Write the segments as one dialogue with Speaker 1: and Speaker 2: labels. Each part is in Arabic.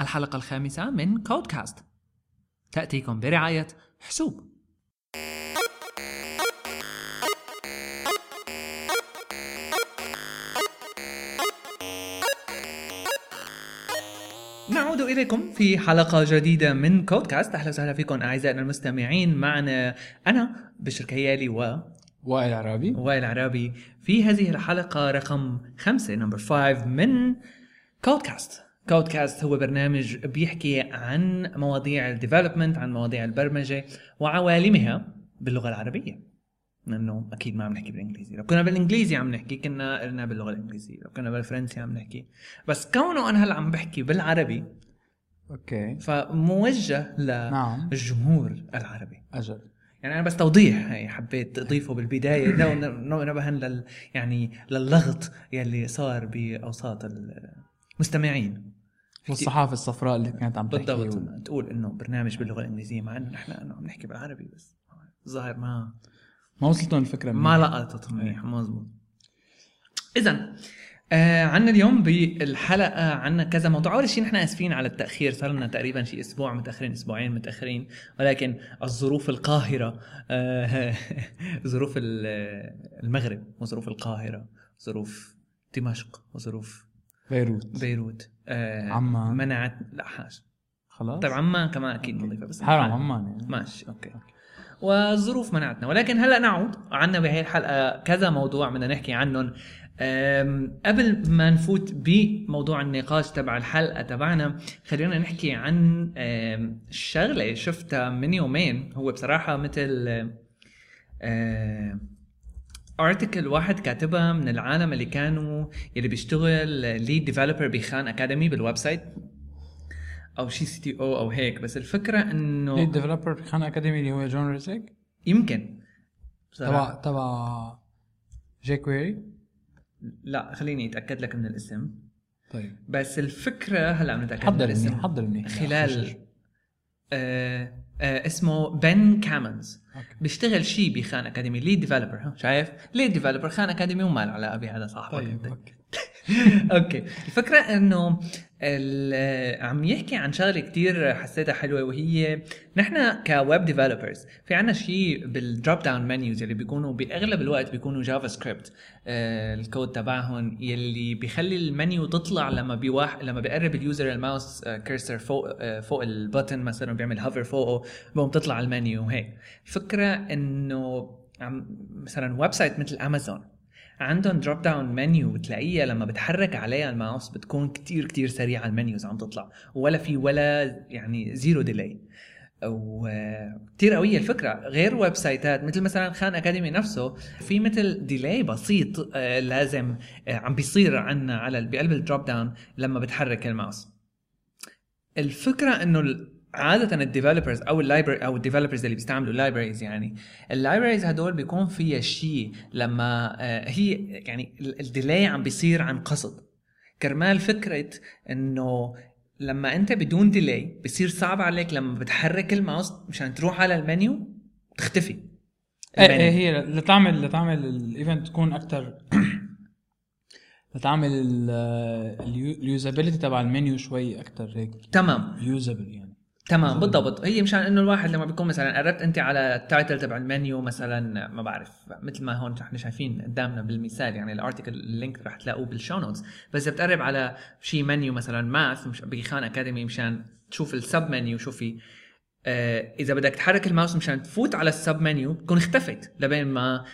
Speaker 1: الحلقة الخامسة من كودكاست تأتيكم برعاية حسوب. نعود إليكم في حلقة جديدة من كودكاست أهلا وسهلا فيكم أعزائنا المستمعين. معنا أنا بشر كيالي و
Speaker 2: وائل عرابي.
Speaker 1: وائل عرابي في هذه الحلقة رقم خمسة number 5 من كودكاست كودكاست هو برنامج بيحكي عن مواضيع ال development عن مواضيع البرمجة وعوالمها باللغة العربية. لأنه أكيد ما عم نحكي بالإنجليزي. لو كنا بالإنجليزي عم نحكي كنا قلنا باللغة الإنجليزية. لو كنا بالفرنسي عم نحكي. بس كونه أنا هلأ عم بحكي بالعربي
Speaker 2: okay.
Speaker 1: فموجه
Speaker 2: نعم.
Speaker 1: للجمهور العربي.
Speaker 2: أجل.
Speaker 1: يعني أنا بس توضيح هي حبيت اضيفه بالبداية. لو نبها لل يعني للغط يلي صار بأوساط المستمعين.
Speaker 2: والصحافة الصفراء اللي كانت عم تحكي
Speaker 1: بالضبط.
Speaker 2: و-
Speaker 1: تقول إنه برنامج باللغة الإنجليزية مع إنه نحن إنه عم نحكي بالعربي بس. الظاهر ما
Speaker 2: ما وصلتهم الفكرة
Speaker 1: ما
Speaker 2: منيح.
Speaker 1: لقطت منيح مزبوط اذا آه عنا اليوم بالحلقة عنا كذا موضوع. أول شيء نحن آسفين على التأخير صار لنا تقريبا شيء أسبوع متأخرين أسبوعين متأخرين. ولكن الظروف القاهرة آه ظروف ال- المغرب وظروف القاهرة ظروف دمشق وظروف
Speaker 2: بيروت.
Speaker 1: بيروت. آه
Speaker 2: عمان.
Speaker 1: منعت لا حاج
Speaker 2: خلاص.
Speaker 1: طيب عمان كمان أكيد نظيفه بس
Speaker 2: حرام عمان يعني.
Speaker 1: ماشي أوكي. والظروف منعتنا. ولكن هلأ نعود عنا بهي الحلقة. كذا موضوع بدنا نحكي عنهم. قبل ما نفوت بموضوع النقاش تبع الحلقة تبعنا خلينا نحكي عن شغلة شفتها من يومين. هو بصراحة مثل article واحد كاتبها من العالم اللي كانوا يلي بيشتغل lead developer ب Khan Academy بال website. أو شي CTO أو هيك. بس الفكرة انه
Speaker 2: lead developer Khan Academy اللي هو John Resig
Speaker 1: يمكن.
Speaker 2: تبع تبع jQuery
Speaker 1: لا خليني أتأكد لك من الاسم.
Speaker 2: طيب.
Speaker 1: بس الفكرة هلأ بنتاكد من الاسم.
Speaker 2: منيح حضر منيح
Speaker 1: خلال آه اسمه Ben
Speaker 2: Kamens.
Speaker 1: بيشتغل شيء ب Khan Academy lead developer شايف lead developer Khan Academy وما له علاقة بهذا صاحبك
Speaker 2: طيب.
Speaker 1: okay الفكرة إنه عم يحكي عن شغلة كتير حسيتها حلوة وهي نحن ك web developers في عنا شيء بال drop down menus اللي بيكونوا بأغلب الوقت بيكونوا JavaScript آه الكود تبعهم يلي بيخلي المنيو تطلع لما بيواح لما بيقرب ال user ال mouse آه cursor فوق آه فوق ال button مثلا بيعمل hover فوقه بقوم تطلع المنيو وهيك. الفكرة إنه مثلا website مثل امازون عندهم drop down menu بتلاقيها لما بتحرك عليها الماوس بتكون كتير كتير سريعة ال menus عم تطلع. ولا في ولا يعني zero delay وكتير قوية الفكرة. غير website ات مثل مثلا Khan Academy نفسه في مثل delay بسيط آه، لازم آه، عم بيصير عنا على بقلب ال drop down لما بتحرك الماوس. الفكرة إنه عادة ال developers أو ال library أو ال developers اللي بيستعملوا libraries يعني ال libraries هدول بيكون فيها شيء لما آه، هي يعني ال- ال delay عم بيصير عن قصد. كرمال فكرة إنه لما أنت بدون delay بصير صعب عليك لما بتحرك الماوس مشان تروح على المنيو تختفي. إيه.
Speaker 2: إيه هي لتعمل لتعمل ال event تكون أكثر لتعمل ال usability تبع المنيو شوي أكثر هيك.
Speaker 1: تمام.
Speaker 2: usable يعني.
Speaker 1: تمام بالضبط. هي مشان إنه الواحد لما بيكون مثلا قربت أنت على ال title تبع المنيو مثلا ما بعرف مثل ما هون نحن شايفين قدامنا بالمثال يعني ال article ال link رح تلاقوه بال show notes بس إذا بتقرب على شيء منيو مثلا math مش ب Khan Academy مشان تشوف ال sub menu شو في آه إذا بدك تحرك الماوس مشان تفوت على ال sub menu بتكون اختفت. لبين ما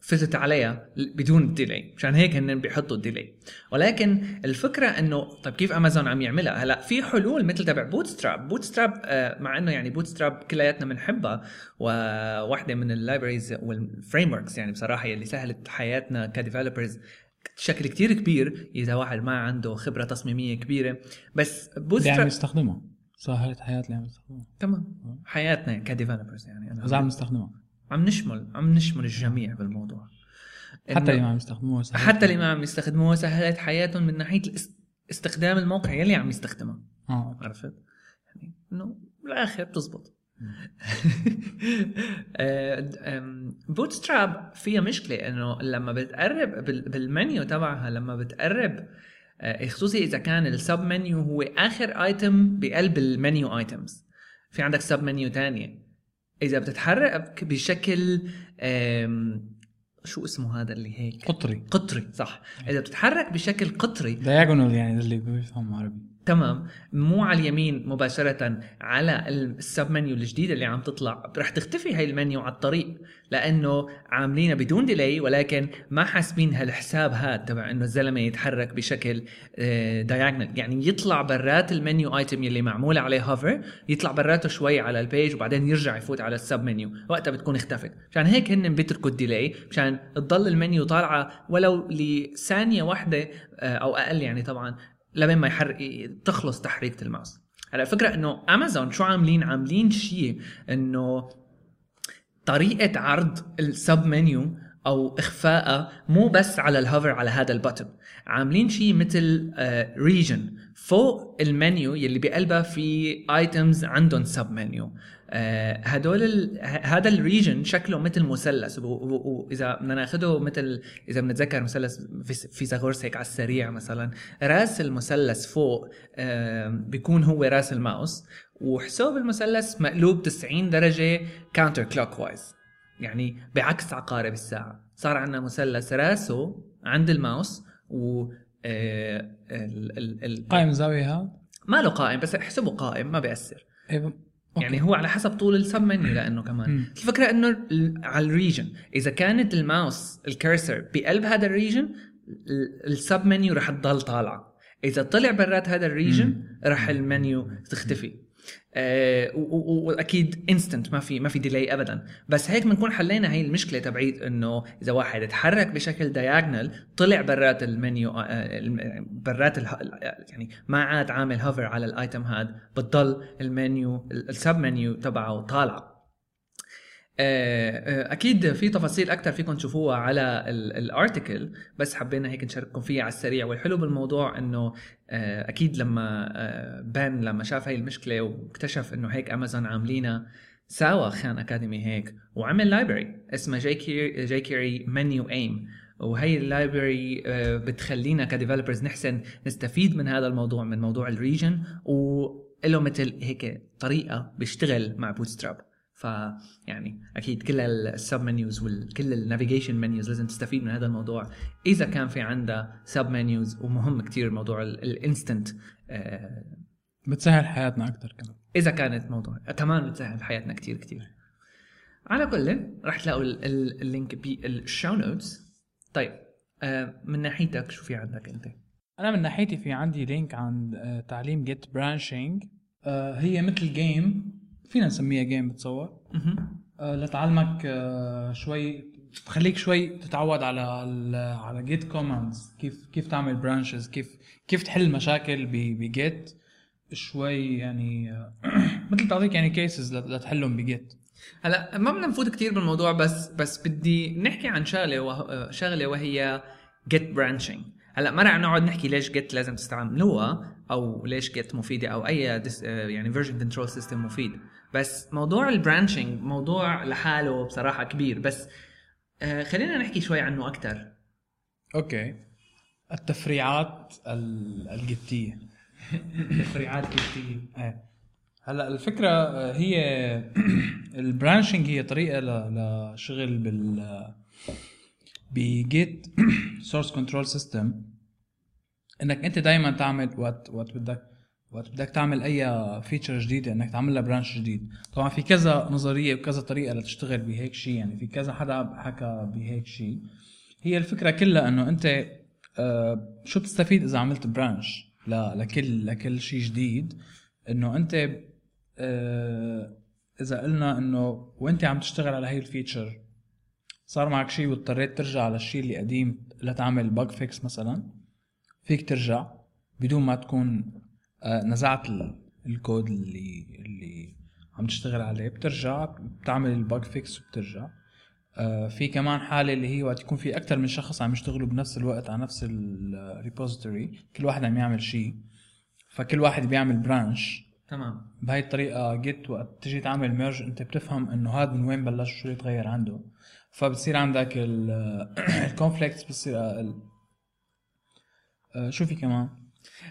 Speaker 1: فتت عليها بدون delay مشان هيك هن بيحطوا ال delay ولكن الفكرة إنه طيب كيف امازون عم يعملها؟ هلا في حلول مثل تبع Bootstrap Bootstrap آه مع إنه يعني Bootstrap كلياتنا بنحبها وواحده من ال libraries وال frameworks يعني بصراحة اللي سهلت حياتنا ك developers بشكل كتير كبير. إذا واحد ما عنده خبرة تصميمية كبيرة. بس
Speaker 2: اللي عم
Speaker 1: Bootstrap
Speaker 2: يستخدمها سهلت حياة اللي عم يستخدمها
Speaker 1: تمام. حياتنا ك developers يعني.
Speaker 2: إذا عم يستخدمها
Speaker 1: عم نشمل عم نشمل الجميع بالموضوع.
Speaker 2: حتى اللي ما عم يستخدموها سهلت
Speaker 1: حتى اللي ما عم يستخدموها سهلت حياتهم من ناحية استخدام الموقع يلي عم يستخدمها.
Speaker 2: آه.
Speaker 1: عرفت؟ يعني إنه بالآخر بتزبط. Bootstrap فيها مشكلة إنه لما بتقرب بال- بالمنيو تبعها لما بتقرب آه، خصوصي إذا كان ال submenu هو آخر item بقلب ال menu items في عندك submenu تانية. إذا بتتحرك بشكل شو اسمه هذا اللي هيك؟
Speaker 2: قطري.
Speaker 1: قطري صح. إذا بتتحرك بشكل قطري
Speaker 2: diagonal يعني اللي بيفهم عربي.
Speaker 1: تمام. مو على اليمين مباشرة على ال submenu الجديدة اللي عم تطلع. رح تختفي هاي المنيو على الطريق لأنه عاملينها بدون delay ولكن ما حاسبين هالحساب هاد تبع إنه الزلمة يتحرك بشكل diagonal يعني يطلع برات ال menu item يلي معمول عليه hover يطلع براته شوي على ال page وبعدين يرجع يفوت على ال submenu وقتها بتكون اختفت. مشان هيك هن بيتركوا ال delay مشان تضل المنيو طالعة ولو لثانية واحدة آه، أو أقل يعني طبعا لبين ما يحرك تخلص تحريكه الماوس هلا الفكرة إنه امازون شو عاملين؟ عاملين شيء إنه طريقة عرض ال submenu أو اخفائها مو بس على ال hover على هذا ال button عاملين شيء مثل region فوق المنيو يلي بقلبها في items عندهم submenu. هدول ال- هذا ال region شكله مثل مثلث وإذا بدنا ناخده مثل إذا بنتذكر مثلث في- فيثاغورس هيك على السريع مثلا رأس المثلث فوق بيكون هو رأس الماوس وحساب المثلث مقلوب 90 درجة counter clockwise يعني بعكس عقارب الساعة. صار عندنا مثلث رأسه عند الماوس و آه، ال- ال- ال-
Speaker 2: قائم زاوية هذا؟
Speaker 1: ما له قائم بس احسبه قائم ما بيأثر.
Speaker 2: إيه أوكي.
Speaker 1: يعني هو على حسب طول ال submenu لأنه كمان.
Speaker 2: الفكرة
Speaker 1: إنه على ال region؟ إذا كانت ال mouse ال cursor بقلب هذا ال region ال- ال submenu رح تضل طالعه إذا طلع برات هذا ال region رح المنيو تختفي. آه وأكيد instant ما في ما في delay ابدا. بس هيك بنكون حلينا هي المشكلة تبعيت إنه إذا واحد تحرك بشكل diagonal طلع برات المنيو آه، برات يعني ما عاد عامل hover على ال item هاد بتضل ال menu ال submenu تبعه طالعه أكيد في تفاصيل أكثر فيكم تشوفوها على ال article بس حبينا هيك نشارككم فيها على السريع. والحلو بالموضوع إنه آه، أكيد لما آه، Ben لما شاف هاي المشكلة واكتشف إنه هيك أمازون عاملينها ساوى Khan Academy هيك وعمل library اسمها jQuery jQuery menu aim وهي ال library آه، بتخلينا ك developers نحسن نستفيد من هذا الموضوع من موضوع ال region وله مثل هيك طريقة بيشتغل مع Bootstrap فيعني أكيد كل ال submenus وكل ال navigation menus لازم تستفيد من هذا الموضوع. إذا كان في عندها submenus ومهم كتير موضوع ال instant
Speaker 2: بتسهل حياتنا أكثر كمان.
Speaker 1: إذا كانت موضوع كمان بتسهل حياتنا كتير كتير. على كل رح تلاقوا ال- ال- ال link بال show notes طيب آه، من ناحيتك شو في عندك أنت؟
Speaker 2: أنا من ناحيتي في عندي لينك عن آه، تعليم Git branching هي مثل game فينا نسميها game بتصور. آه، لتعلمك آه، شوي تخليك شوي تتعود على على Git commands كيف كيف تعمل branches كيف كيف تحل مشاكل ب Git شوي يعني آه، مثل تعطيك يعني cases لتحلهم ب Git
Speaker 1: هلا ما بدنا نفوت كثير بالموضوع بس بس بدي نحكي عن شغلة وه... شغلة وهي Git branching هلا ما رح نقعد نحكي ليش Git لازم تستعملوها. أو ليش Git مفيدة أو أي dis... يعني version control system مفيد. بس موضوع ال branching موضوع لحاله بصراحة كبير. بس آه، خلينا نحكي شوي عنه أكثر
Speaker 2: أوكي. التفريعات ال- الجيتيه
Speaker 1: تفريعات كثير
Speaker 2: إيه. هلأ الفكرة آه، هي ال branching هي طريقة لشغل بال ب Git source control system إنك أنت دائما تعمل وقت وقت بدك وقت بدك تعمل أي feature جديده إنك تعمل لها branch جديد. طبعا في كذا نظرية وكذا طريقة لتشتغل بهيك شيء يعني في كذا حدا حكى بهيك شيء. هي الفكرة كلها إنه أنت آه، شو بتستفيد إذا عملت branch لكل لكل شيء جديد؟ إنه أنت آه، إذا قلنا إنه وانت عم تشتغل على هي ال feature؟ صار معك شيء واضطريت ترجع على الشيء اللي قديم لتعمل bug fix مثلا؟ فيك ترجع بدون ما تكون آه، نزعت ال- الكود اللي اللي عم تشتغل عليه. بترجع بتعمل ال bug fix وبترجع. آه، في كمان حالة اللي هي وقت يكون في أكثر من شخص عم يشتغلوا بنفس الوقت على نفس ال repository كل واحد عم يعمل شيء. فكل واحد بيعمل branch
Speaker 1: تمام.
Speaker 2: بهاي الطريقة Git وقت تجي تعمل merge أنت بتفهم إنه هذا من وين بلش وشو اللي تغير عنده. فبصير عندك ال conflicts بتصير أقل آه، شو في كمان؟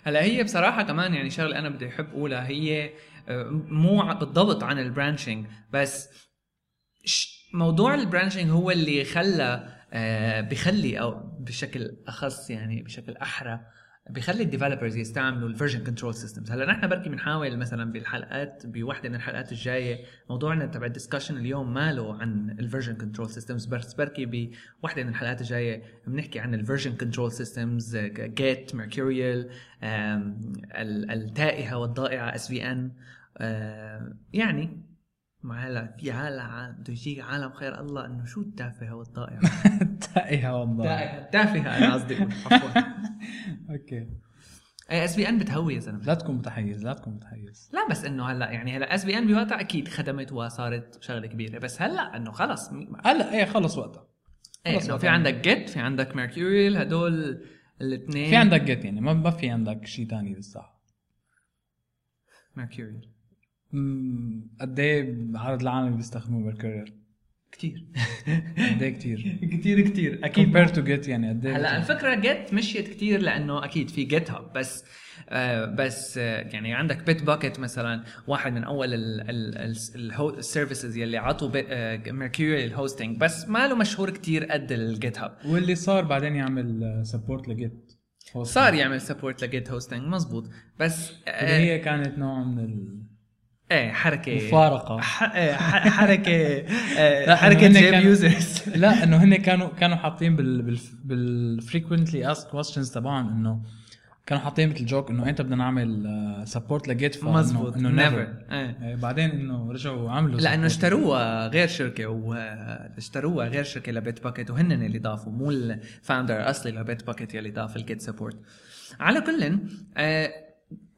Speaker 1: هلا هي بصراحة كمان يعني شغلة أنا بدي أحب أقولها هي آه، مو بالضبط عن ال branching بس موضوع ال branching هو اللي خلى آه، بخلي أو بشكل أخص يعني بشكل أحرى بخلي ال developers يستعملوا ال version control systems هلا نحن بركي بنحاول مثلا بالحلقات بوحده من الحلقات الجاية موضوعنا تبع ال discussion اليوم ماله عن ال version control systems بس بركي بوحده من الحلقات الجاية بنحكي عن ال version control systems Git Mercurial التائهة والضائعة SVN يعني ما هلا في عالم بده يجيك عالم خير الله إنه شو التافهة والضائعه
Speaker 2: تائهه والله.
Speaker 1: تافهة أنا قصدي عفوا. okay. SVN بتهوي يا زلمة.
Speaker 2: لا تكون متحيز لا تكون متحيز.
Speaker 1: لا بس إنه هلا يعني هلا SVN بوقتها أكيد خدمت وصارت شغلة كبيرة بس هلا إنه خلص.
Speaker 2: هلا إيه خلص وقتها. إيه.
Speaker 1: في عندك Git في عندك Mercurial هدول الاثنين
Speaker 2: في عندك Git يعني ما ما في عندك شيء ثاني للساعه Mercurial قد إيه عدد العالم بيستخدموا Mercurial
Speaker 1: كثير
Speaker 2: قد إيه كثير
Speaker 1: كثير كثير أكيد.
Speaker 2: compare to Git يعني قد إيه
Speaker 1: هلا
Speaker 2: كتير؟
Speaker 1: الفكرة Git مشيت كتير لأنه أكيد في GitHub بس آه بس آه يعني عندك Bitbucket مثلا واحد من أول ال services يلي عطوا Mercurial ال hosting بس ما له مشهور كتير قد ال GitHub
Speaker 2: واللي صار بعدين يعمل support ل Git
Speaker 1: صار يعمل support ل Git hosting مزبوط. بس
Speaker 2: اللي
Speaker 1: آه
Speaker 2: هي كانت نوع من ال...
Speaker 1: إيه حركة
Speaker 2: مفارقة.
Speaker 1: ح- إيه، حركة
Speaker 2: لا، حركة
Speaker 1: جيب
Speaker 2: كانوا-
Speaker 1: users
Speaker 2: لا إنه هن كانوا كانوا حاطين بال بال بال frequently asked questions تبعهم إنه كانوا حاطين مثل joke إنه أنت بدنا نعمل support ل Git فا-
Speaker 1: مزبوط. إنه
Speaker 2: never
Speaker 1: إيه.
Speaker 2: بعدين إنه رجعوا عملوا لأنه.
Speaker 1: اشتروها غير شركة واشتروها غير شركة ل Bitbucket وهن اللي ضافوا مو ال founder الاصلي ل Bitbucket يلي ضاف ال Git support على كل آه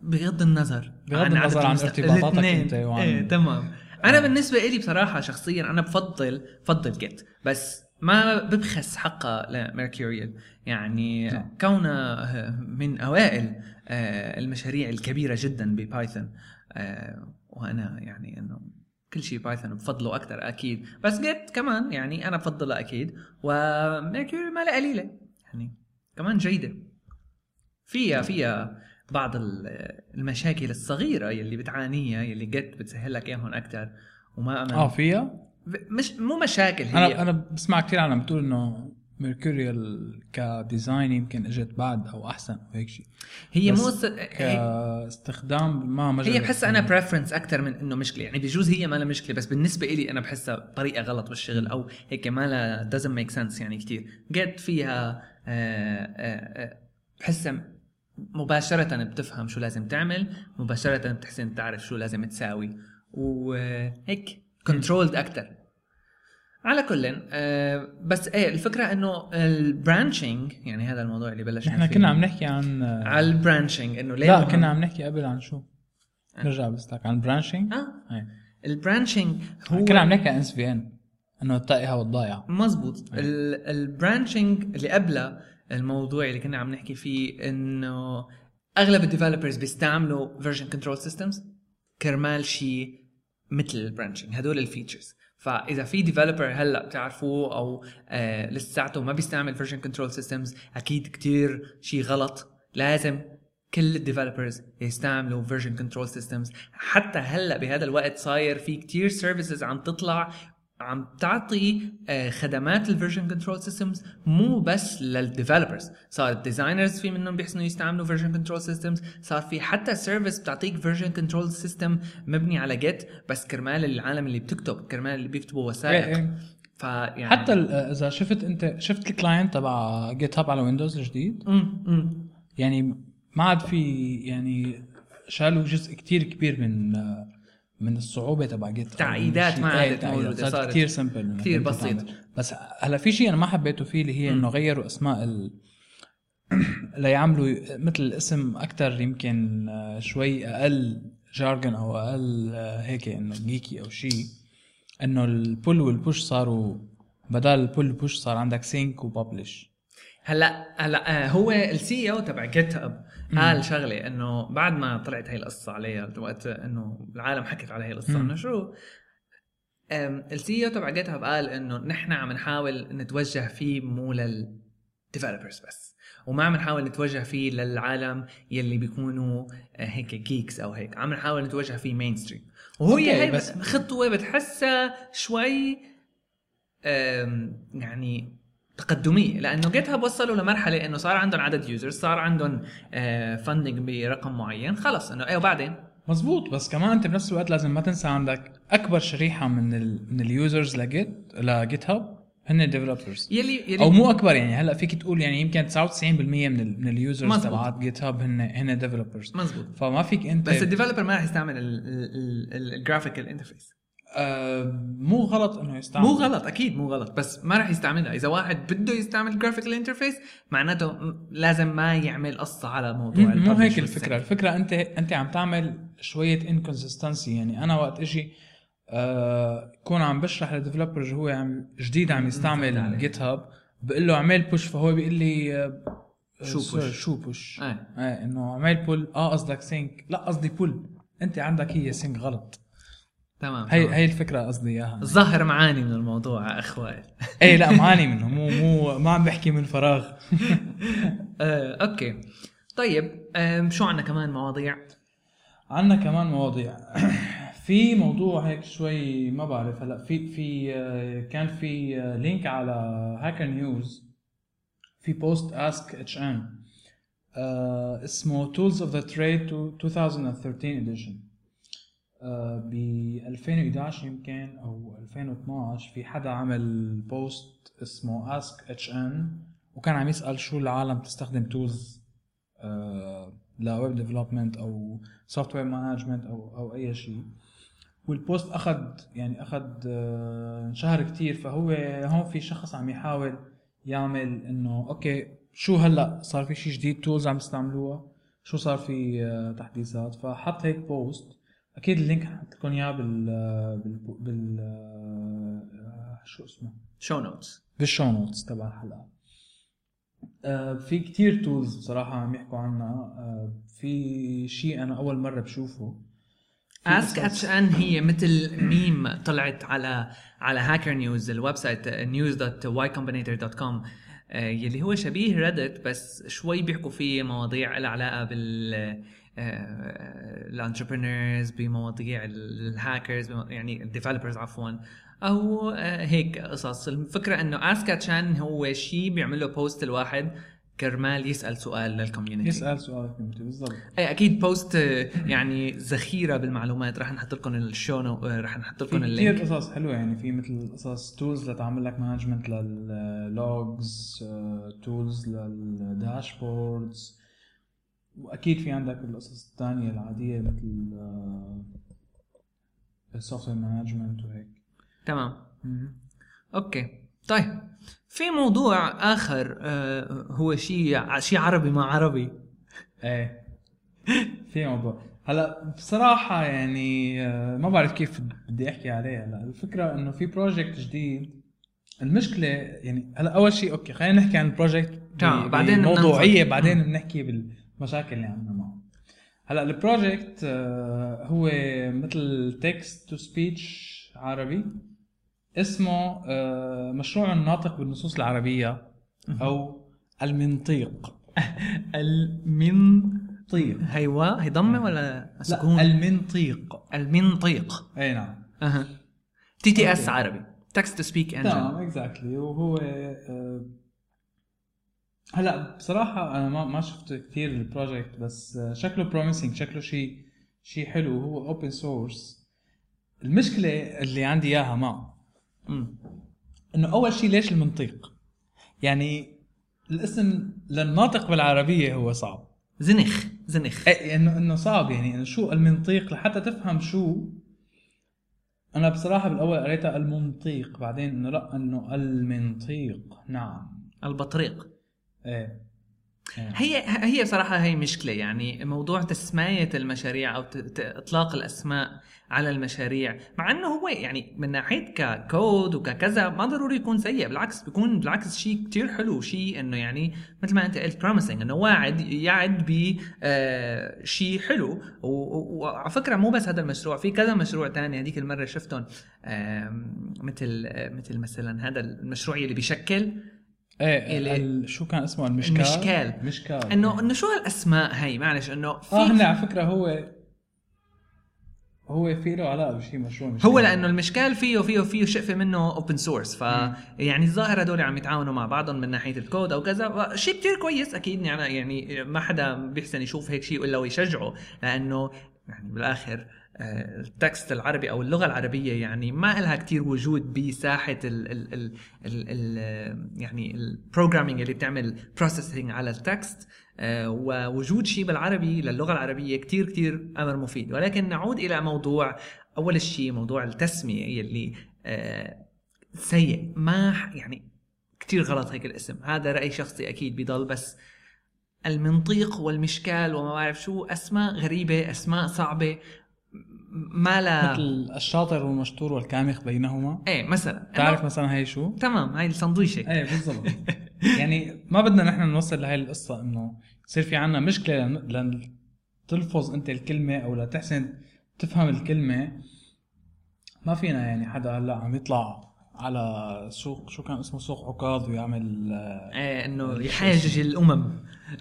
Speaker 1: بغض النظر.
Speaker 2: بغض
Speaker 1: عن
Speaker 2: النظر عن ارتباطاتك. أنت وعن-
Speaker 1: إيه تمام. أنا بالنسبة لي بصراحة شخصيا أنا بفضل بفضل Git بس ما ببخس حقها ل Mercurial يعني
Speaker 2: نعم.
Speaker 1: كونها من أوائل آه، المشاريع الكبيرة جدا ب Python آه، وأنا يعني إنه كل شيء Python بفضله أكثر أكيد. بس Git كمان يعني أنا بفضلها أكيد. و Mercurial ما قليلة. يعني كمان جيدة. فيها فيها بعض ال- المشاكل الصغيرة يلي بتعانيها يلي Git بتسهل لك إياهم أكثر وما أمن
Speaker 2: آه فيها؟
Speaker 1: مش مو مشاكل هي
Speaker 2: أنا أنا بسمع كثير عالم بتقول إنه Mercurial ك design يمكن إجت بعد أو أحسن أو هيك شيء
Speaker 1: هي مو س...
Speaker 2: كاستخدام ما ما
Speaker 1: هي. بحسها أنا preference أكثر من إنه مشكلة. يعني بجوز هي ما لها مشكلة بس بالنسبة لي أنا بحسها طريقة غلط بالشغل أو هيك ما لها doesn't make sense يعني كثير Git فيها آه، آه، آه، بحسها مباشرة بتفهم شو لازم تعمل مباشرة بتحسن تعرف شو لازم تساوي. وهيك controlled أكتر. على كل آه بس إيه الفكرة إنه ال branching يعني هذا الموضوع اللي بلشنا فيه.
Speaker 2: كنا عم نحكي عن
Speaker 1: على ال branching إنه ليه
Speaker 2: لا؟ كنا عم نحكي قبل عن شو؟ نرجع بس عن branching
Speaker 1: آه. ال branching هو
Speaker 2: كنا عم نحكي عن SVN إنه التائهة والضايعة.
Speaker 1: مزبوط. ال branching اللي قبلها الموضوع اللي كنا عم نحكي فيه إنه أغلب ال developers بيستعملوا version control systems كرمال شيء مثل ال branching هدول ال features فإذا في developer هلأ بتعرفوه أو آه لساته ما بيستعمل version control systems أكيد كتير شيء غلط. لازم كل ال developers يستعملوا version control systems حتى هلأ بهذا الوقت صاير في كتير services عم تطلع عم تعطي آه، خدمات ال version control systems مو بس لل developers صار ال designers في منهم بيحسنوا يستعملوا version control systems صار في حتى service بتعطيك version control system مبني على Git بس كرمال العالم اللي بتكتب كرمال اللي بيكتبوا
Speaker 2: إيه
Speaker 1: وثائق
Speaker 2: إيه.
Speaker 1: فيعني
Speaker 2: حتى ال- إذا شفت انت شفت ال client تبع GitHub على Windows الجديد. يعني ما عاد في يعني شالوا جزء كتير كبير من من الصعوبة تبع Git.
Speaker 1: تعقيدات ما
Speaker 2: إيه،
Speaker 1: عادت. موجودة،
Speaker 2: صارت كثير simple
Speaker 1: كتير بسيط.
Speaker 2: بس هلا في شيء أنا ما حبيته فيه اللي هي إنه غيروا أسماء ال... ليعملوا مثل الاسم أكثر يمكن آه، شوي أقل jargon أو أقل آه، هيك إنه geeky أو شيء إنه ال pull وال push صاروا بدل ال pull وال push صار عندك sync و publish
Speaker 1: هلا هلا آه، هو ال CEO تبع GitHub قال شغلة إنه بعد ما طلعت هاي القصة عليها وقت إنه العالم حكت على هاي
Speaker 2: القصة.
Speaker 1: إنه شو؟ ال CEO تبع GitHub قال إنه نحن عم نحاول نتوجه فيه مو لل developers بس وما عم نحاول نتوجه فيه للعالم يلي بيكونوا آه، هيك geeks أو هيك عم نحاول نتوجه فيه mainstream وهو
Speaker 2: okay،
Speaker 1: هي
Speaker 2: بس-
Speaker 1: خطوة بتحسها شوي يعني تقدميه لأنه GitHub وصلوا لمرحلة إنه صار عندهم عدد users صار عندهم funding برقم معين خلص إنه إيه وبعدين؟
Speaker 2: مزبوط بس كمان أنت بنفس الوقت لازم ما تنسى عندك أكبر شريحة من ال من ال users ل Git ل GitHub هن ال developers
Speaker 1: يلي يلي
Speaker 2: أو مو أكبر يعني هلأ فيك تقول يعني يمكن 99% من ال من ال
Speaker 1: users.
Speaker 2: تبعات GitHub هن هن developers
Speaker 1: مزبوط
Speaker 2: فما فيك أنت
Speaker 1: بس ال developer ما راح يستعمل ال graphical interface
Speaker 2: آه مو غلط إنه يستعمل.
Speaker 1: مو غلط أكيد مو غلط بس ما راح يستعملها. إذا واحد بده يستعمل graphical interface معناته لازم ما يعمل قصة على موضوع
Speaker 2: مو هيك. الفكرة. الفكرة أنت أنت عم تعمل شوية inconsistency يعني أنا وقت أجي آه كون عم بشرح لل developer هو عم جديد عم. يستعمل GitHub بقول له اعمل push فهو بيقول لي آه
Speaker 1: شو
Speaker 2: sorry،
Speaker 1: push؟
Speaker 2: شو push
Speaker 1: إيه
Speaker 2: إيه إنه اعمل pull آه قصدك sync لا قصدي pull أنت عندك هي sync غلط.
Speaker 1: تمام
Speaker 2: هي
Speaker 1: تمام.
Speaker 2: هي الفكرة قصدي إياها.
Speaker 1: الظاهر معاني من الموضوع اخوان
Speaker 2: إيه لا معاني منه. مو مو ما عم بحكي من فراغ.
Speaker 1: آه، okay. طيب شو عندنا كمان مواضيع؟
Speaker 2: عندنا كمان مواضيع. في موضوع هيك شوي ما بعرف. هلا في في آه، كان في آه، link على Hacker News في post Ask HN اسمه Tools of the Trade 2013 edition ب 2011 يمكن أو 2012 في حدا عمل post اسمه Ask HN وكان عم يسأل شو العالم تستخدم tools ل web development أو software management أو أو أي شيء. وال post أخذ يعني أخذ آه، انشهر كتير. فهو هون في شخص عم يحاول يعمل إنه okay شو هلأ صار في شيء جديد tools عم تستعملوها شو صار في آه، تحديثات؟ فحط هيك post أكيد ال link لكم اياه بال بال, بال آه، شو اسمه؟
Speaker 1: show notes
Speaker 2: بال show notes تبع الحلقة. آه، في كتير tools بصراحة عم يحكوا عنها. آه، في شيء أنا أول مرة بشوفه.
Speaker 1: Ask HN هي مثل ميم طلعت على على Hacker News ال website news.ycombinator.com آه، يلي هو شبيه Reddit بس شوي بيحكوا فيه مواضيع لها علاقة بال ال entrepreneurs بمواضيع الهاكرز يعني ال developers عفوا. أو آه، هيك قصص. الفكرة إنه Ask HN هو شيء بيعمل له post الواحد كرمال يسأل سؤال لل
Speaker 2: community يسأل سؤال community بالضبط.
Speaker 1: أي أكيد post آه، يعني ذخيرة بالمعلومات. رح نحط لكم ال show no- آه، رح نحط لكم
Speaker 2: كثير
Speaker 1: ال link
Speaker 2: قصص حلوة يعني في مثل قصص tools لتعمل لك management لل logs tools لل dashboards وأكيد في عندك القصص الثانية العادية مثل ال software management وهيك.
Speaker 1: تمام. okay. طيب في موضوع آخر آه، هو شيء شيء عربي مع عربي.
Speaker 2: إيه. في موضوع. هلا بصراحة يعني آه، ما بعرف كيف بدي أحكي عليه. هلا الفكرة إنه في project جديد. المشكلة يعني هلا أول شيء okay خلينا نحكي عن
Speaker 1: ال
Speaker 2: project
Speaker 1: بعدين
Speaker 2: بموضوعية
Speaker 1: بننظر.
Speaker 2: بعدين. بنحكي بالمشاكل اللي عندنا معه. هلأ ال project آه، هو مثل text to speech عربي اسمه آه، مشروع الناطق بالنصوص العربية أو المنطيق.
Speaker 1: المنطيق. هيوا هي ضمه ولا سكون
Speaker 2: لا المنطيق.
Speaker 1: المنطيق.
Speaker 2: أي نعم.
Speaker 1: أها.
Speaker 2: TTS.
Speaker 1: عربي. text to speech
Speaker 2: تمام
Speaker 1: engine
Speaker 2: exactly وهو آه، هلا بصراحة أنا ما ما شفت كثير ال project بس آه، شكله promising شكله شيء شيء حلو وهو open source المشكلة اللي عندي إياها معه إنه أول شيء ليش المنطيق؟ يعني الاسم للناطق بالعربية هو صعب.
Speaker 1: زنخ زنخ.
Speaker 2: إيه انه إنه صعب يعني إنه شو المنطيق لحتى تفهم شو. أنا بصراحة بالأول قريتها المنطيق بعدين إنه لأ إنه المنطيق نعم.
Speaker 1: البطريق.
Speaker 2: إيه, إيه.
Speaker 1: هي هي بصراحة هي مشكلة يعني موضوع تسمية المشاريع أو إطلاق الأسماء على المشاريع مع إنه هو يعني من ناحية ككود وككذا ما ضروري يكون سيء بالعكس بيكون بالعكس شيء كتير حلو شيء إنه يعني مثل ما أنت قلت promising إنه واعد يعد ب آه، شيء حلو وعلى فكرة مو بس هذا المشروع في كذا مشروع تاني هذيك المرة شفتهم مثل آه، مثل مثلا هذا المشروع اللي بيشكل
Speaker 2: إيه شو كان اسمه؟ المشكال؟
Speaker 1: المشكال.
Speaker 2: مشكال
Speaker 1: إنه إنه شو هالأسماء هي؟ معلش إنه في
Speaker 2: آه هن على فكرة هو هو في له علاقة بشيء مشروع مش
Speaker 1: هو لأنه المشكال فيه فيه فيه شقفة منه open source ف يعني الظاهر هدول عم يتعاونوا مع بعضهم من ناحية الكود أو كذا شيء كتير كويس أكيد يعني يعني ما حدا بيحسن يشوف هيك شيء إلا ويشجعه لأنه يعني بالآخر ال text العربي أو اللغة العربية يعني ما لها كتير وجود بساحة ال ال ال ال يعني ال programming اللي بتعمل processing على ال text. آه، ووجود شيء بالعربي للغة العربية كتير كتير أمر مفيد. ولكن نعود إلى موضوع أول شيء موضوع التسمية يلي آه، سيء. ما يعني كتير غلط هيك الاسم. هذا رأي شخصي أكيد بضل بس المنطيق والمشكال وما بعرف شو أسماء غريبة أسماء صعبة. ما لا.
Speaker 2: مثل الشاطر والمشطور والكامخ بينهما.
Speaker 1: إيه مثلا.
Speaker 2: بتعرف
Speaker 1: إنه-
Speaker 2: مثلا هي شو؟
Speaker 1: تمام هاي السندويشه
Speaker 2: إيه بالضبط. يعني ما بدنا نحن نوصل لهي القصة إنه يصير في عنا مشكلة لن تلفظ أنت الكلمة أو لتحسن تفهم الكلمة. ما فينا يعني حدا هلأ عم يطلع على سوق شو كان اسمه؟ سوق عكاظ ويعمل
Speaker 1: إيه إنه يحاجج الأمم.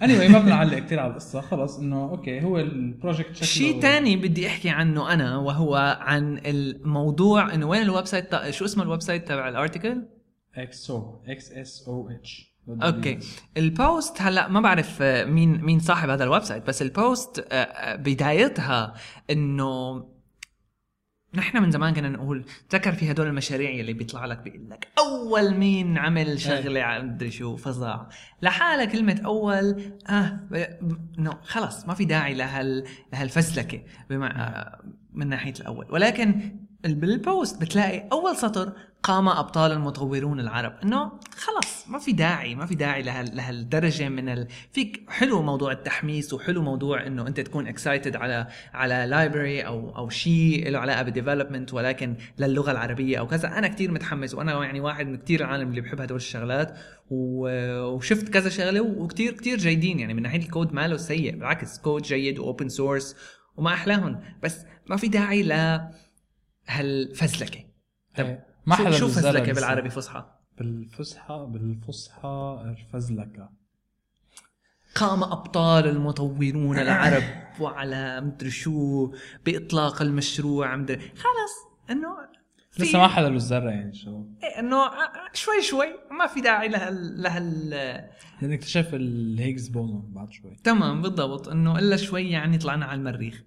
Speaker 2: any anyway ما بدنا نعلق كثير على القصة خلص إنه okay هو ال project شكله
Speaker 1: شيء تاني بدي أحكي عنه أنا وهو عن الموضوع إنه وين ال website تا- شو اسم ال website تبع ال
Speaker 2: article؟ X O X S O
Speaker 1: H. okay. ال post هلأ ما بعرف آه، مين مين صاحب هذا ال website بس ال post آه، آه، بدايتها إنه نحن من زمان كنا نقول تذكر في هدول المشاريع اللي بيطلع لك بيقول لك أول مين عمل شغلة ع- مدري شو فظاع. لحالها كلمة أول آه انه خلص ما في داعي لهال لهالفزلكة بمع آه، من ناحية الأول. ولكن بال post بتلاقي أول سطر قام أبطال المطورون العرب. إنه خلص ما في داعي ما في داعي لهال لهالدرجة من ال... فيك حلو موضوع التحميس وحلو موضوع إنه أنت تكون excited على على library أو أو شيء له علاقة بال development ولكن للغة العربية أو كذا. أنا كتير متحمس وأنا يعني واحد من كتير العالم اللي بحب هدول الشغلات وشفت كذا شغلة وكتير كتير جيدين. يعني من ناحية الكود ماله سيء. بالعكس كود جيد و open source وما أحلاهم. بس ما في داعي ل طب
Speaker 2: إيه. ما
Speaker 1: شو-
Speaker 2: حدا
Speaker 1: شو
Speaker 2: فزلكة.
Speaker 1: بالعربي فصحى؟
Speaker 2: بالفصحى بالفصحى الفزلكة.
Speaker 1: قام أبطال المطورون العرب وعلى مدري شو بإطلاق المشروع مدري خلص إنه في-
Speaker 2: لسه ما حدا له الذره يعني شو؟
Speaker 1: إيه، إنه شوي شوي ما في داعي لهال لهال
Speaker 2: لأن اكتشف الهيجز بونون بعد شوي.
Speaker 1: تمام بالضبط إنه إلا شوي يعني طلعنا على المريخ.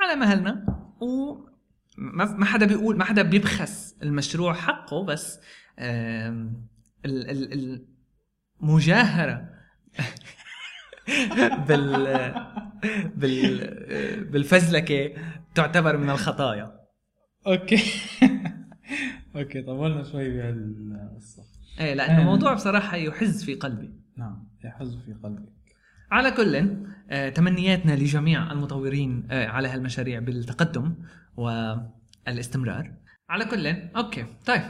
Speaker 1: على مهلنا و ما حدا بيقول ما حدا بيبخس المشروع حقه بس المجاهره بال بال بالفزلكة تعتبر من الخطايا.
Speaker 2: okay. okay طولنا شوي بهالقصة.
Speaker 1: إيه لأنه موضوع بصراحة يحز في قلبي.
Speaker 2: نعم يحز في قلبك
Speaker 1: على كل آه، تمنياتنا لجميع المطورين آه، على هالمشاريع بالتقدم والإستمرار. على كل okay طيب.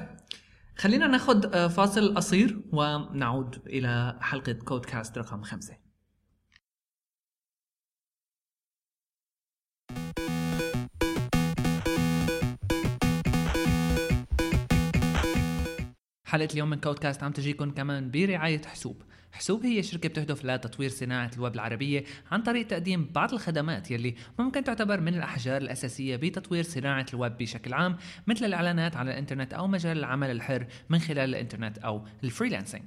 Speaker 1: خلينا ناخذ آه، فاصل قصير ونعود إلى حلقة كودكاست رقم خمسة. حلقة اليوم من كودكاست عم تجيكم كمان برعاية حسوب. حسوب هي شركة بتهدف لتطوير صناعة الويب العربية عن طريق تقديم بعض الخدمات يلي ممكن تعتبر من الأحجار الأساسية بتطوير صناعة الويب بشكل عام مثل الإعلانات على الإنترنت أو مجال العمل الحر من خلال الإنترنت أو ال freelancing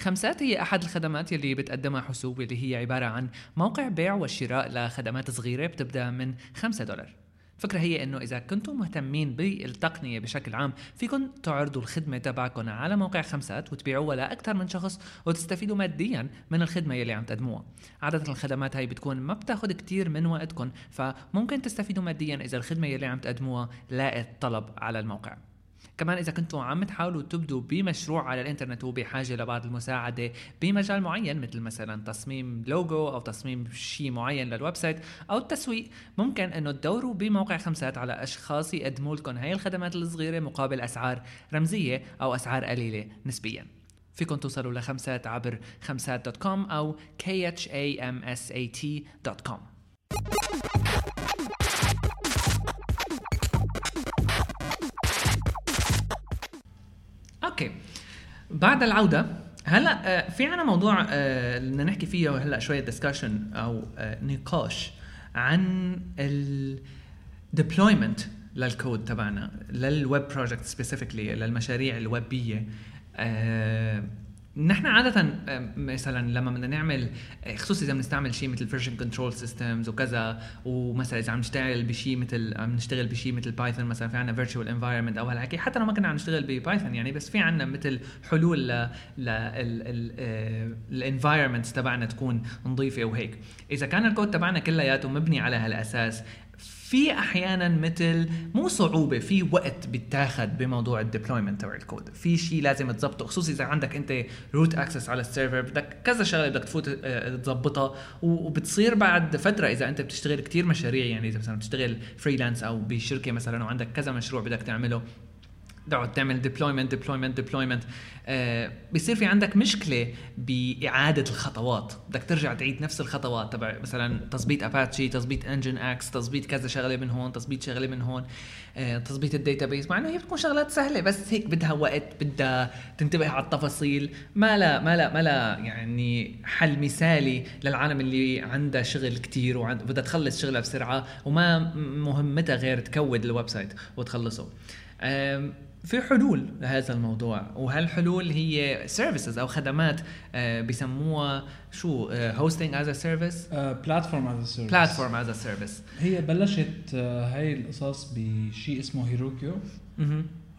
Speaker 1: خمسات هي أحد الخدمات يلي بتقدمها حسوب اللي هي عبارة عن موقع بيع والشراء لخدمات صغيرة بتبدأ من 5 دولار. الفكرة هي إنه إذا كنتم مهتمين بالتقنية بشكل عام فيكن تعرضوا الخدمة تبعكم على موقع خمسات وتبيعوها لأكثر من شخص وتستفيدوا ماديا من الخدمة يلي عم تقدموها. عادة الخدمات هاي بتكون ما بتاخد كتير من وقتكم فممكن تستفيدوا ماديا إذا الخدمة يلي عم تقدموها لاقت طلب على الموقع. كمان إذا كنتوا عم تحاولوا تبدوا بمشروع على الإنترنت وبحاجة لبعض المساعدة بمجال معين مثل مثلا تصميم لوجو أو تصميم شيء معين لل website أو التسويق ممكن إنه تدوروا بموقع خمسات على أشخاص يقدموا لكم هاي الخدمات الصغيرة مقابل أسعار رمزية أو أسعار قليلة نسبيا. فيكم توصلوا لخمسات عبر خمسات dot com أو khamsat okay. بعد العودة هلا آه، في عنا موضوع آه، بدنا نحكي فيه هلا شوية discussion أو آه، نقاش عن ال deployment للكود تبعنا لل web project specifically للمشاريع الويبية. نحن عادة آه، مثلا لما بدنا نعمل آه، خصوصي إذا بنستعمل شيء مثل version control systems وكذا ومثلا إذا عم نشتغل بشيء مثل عم نشتغل بشيء مثل بايثون مثلا في عندنا virtual environment أو هالحكي حتى لو ما كنا عم نشتغل ببايثون يعني بس في عندنا مثل حلول ل ل ال environments تبعنا تكون نظيفة وهيك. إذا كان الكود تبعنا كلياته مبني على هالأساس في أحيانا مثل مو صعوبة في وقت بيتاخذ بموضوع ال deployment تبع الكود. في شيء لازم تظبطه خصوصي إذا عندك أنت root access على ال server بدك كذا شغلة بدك تفوت آه، تظبطها وبتصير بعد فترة إذا أنت بتشتغل كتير مشاريع يعني إذا مثلا بتشتغل freelance أو بشركة مثلا وعندك كذا مشروع بدك تعمله تقعد تعمل deployment deployment deployment بيصير في عندك مشكلة بإعادة الخطوات. بدك ترجع تعيد نفس الخطوات تبع مثلا تظبيط اباتشي تظبيط Nginx تظبيط كذا شغلة من هون تظبيط شغلة من هون آه، تظبيط ال database مع إنه هي بتكون شغلات سهلة بس هيك بدها وقت بدها تنتبه على التفاصيل. ما لا ما لا ما لا يعني حل مثالي للعالم اللي عندها شغل كتير وبدها تخلص شغلها بسرعة وما مهمتها غير تكود ال website وتخلصه. في حلول لهذا الموضوع وهالحلول هي services أو خدمات آه، بسموها شو hosting as service
Speaker 2: platform as service
Speaker 1: platform as service
Speaker 2: هي بلشت آه، هاي القصص بشيء اسمه Heroku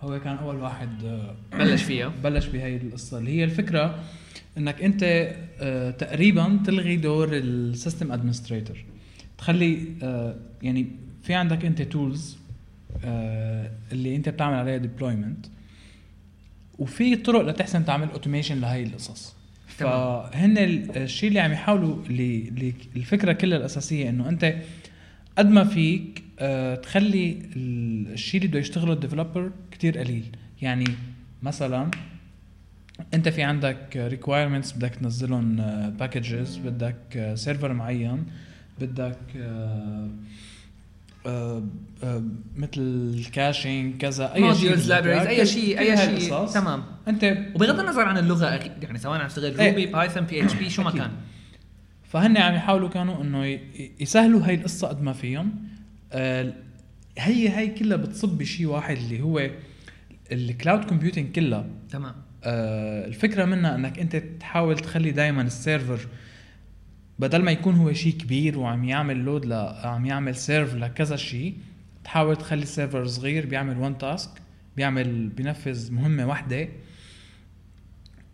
Speaker 2: هو كان أول واحد آه،
Speaker 1: بلش فيها.
Speaker 2: بلش بهاي القصة. اللي هي الفكرة إنك أنت تقريبا تلغي دور ال system administrator تخلي يعني في عندك أنت tools اللي انت بتعمل عليها deployment وفي طرق لتحسن تعمل automation لهي القصص. فهن ال- الشيء اللي عم يحاولوا اللي الفكرة كلها الأساسية إنه أنت قد ما فيك آه، تخلي ال- الشيء اللي بده يشتغله ال developer كتير قليل. يعني مثلا أنت في عندك requirements بدك تنزلهم packages بدك server معين بدك آه، آه، آه، مثل caching كذا أي شيء إياه.
Speaker 1: أي شيء
Speaker 2: أي
Speaker 1: شيء. تمام
Speaker 2: أنت
Speaker 1: وبغض النظر عن اللغة يعني سواء عم تشتغل. Ruby Python PHP شو ما. كان
Speaker 2: فهن عم يحاولوا كانوا إنه يسهلوا هاي القصة قد ما فيهم آه، هي هاي كلها بتصب بشيء واحد اللي هو ال cloud computing كلها
Speaker 1: تمام
Speaker 2: آه، الفكرة منها إنك أنت تحاول تخلي دائما ال server بدل ما يكون هو شيء كبير وعم يعمل load ل عم يعمل serve لكذا شيء تحاول تخلي ال server صغير بيعمل one task بيعمل بينفذ مهمة واحدة.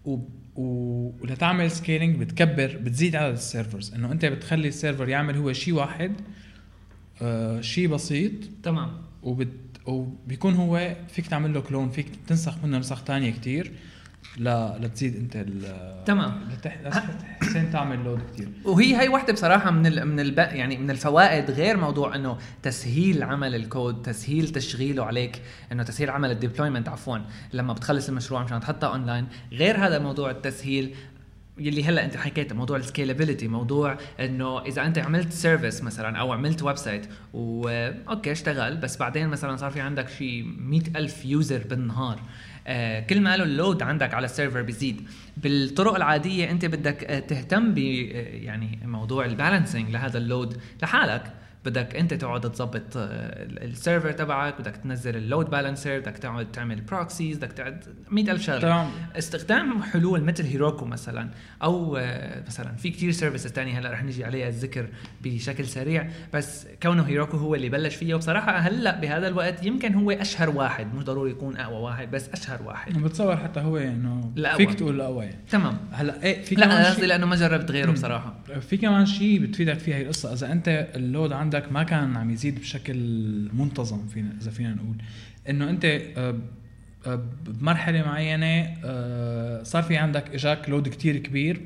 Speaker 2: و... و... ولتعمل scaling بتكبر بتزيد عدد ال servers إنه أنت بتخلي ال server يعمل هو شيء واحد آه شيء بسيط.
Speaker 1: تمام.
Speaker 2: وبت... وبيكون هو فيك تعمل له clone فيك تنسخ منه نسخ تانية كتير. ل... لتزيد انت ال...
Speaker 1: تمام.
Speaker 2: لتح... لتحسن تعمل load كتير.
Speaker 1: وهي هي وحده بصراحة من ال من الب يعني من الفوائد غير موضوع إنه تسهيل عمل الكود تسهيل تشغيله عليك إنه تسهيل عمل ال deployment عفوا لما بتخلص المشروع مشان تحطها اونلاين غير هذا موضوع التسهيل يلي هلأ أنت حكيته موضوع ال scalability موضوع إنه إذا أنت عملت service مثلا أو عملت website و okay اشتغل بس بعدين مثلا صار في عندك شيء مئة ألف user بالنهار. كل ما له ال load عندك على ال server بيزيد. بالطرق العادية انت بدك آه تهتم ب آه، يعني موضوع ال balancing لهذا ال load لحالك. بدك انت تقعد تظبط آه، ال server تبعك بدك تنزل ال load balancer بدك تقعد تعمل proxies بدك تعد 100000 شغلة
Speaker 2: تمام
Speaker 1: استخدام حلول مثل Heroku مثلا أو آه، مثلا في كتير services تانية هلأ رح نجي عليها الذكر بشكل سريع بس كونه هيروكو هو اللي بلش فيها وبصراحة هلأ بهذا الوقت يمكن هو أشهر واحد مش ضروري يكون أقوى واحد بس أشهر واحد
Speaker 2: بتصور حتى هو إنه
Speaker 1: الأقوى.
Speaker 2: فيك تقول الاقوى يعني.
Speaker 1: تمام
Speaker 2: هلأ إيه في
Speaker 1: لا قصدي لأنه ما جربت غيره. بصراحة
Speaker 2: في كمان شيء بتفيدك فيه هي القصة إذا أنت اللود عندك ما كان عم يزيد بشكل منتظم فينا إذا فينا نقول. إنه أنت آه، آه، بمرحلة معينة آه، صار في عندك إجاك لود كتير كبير.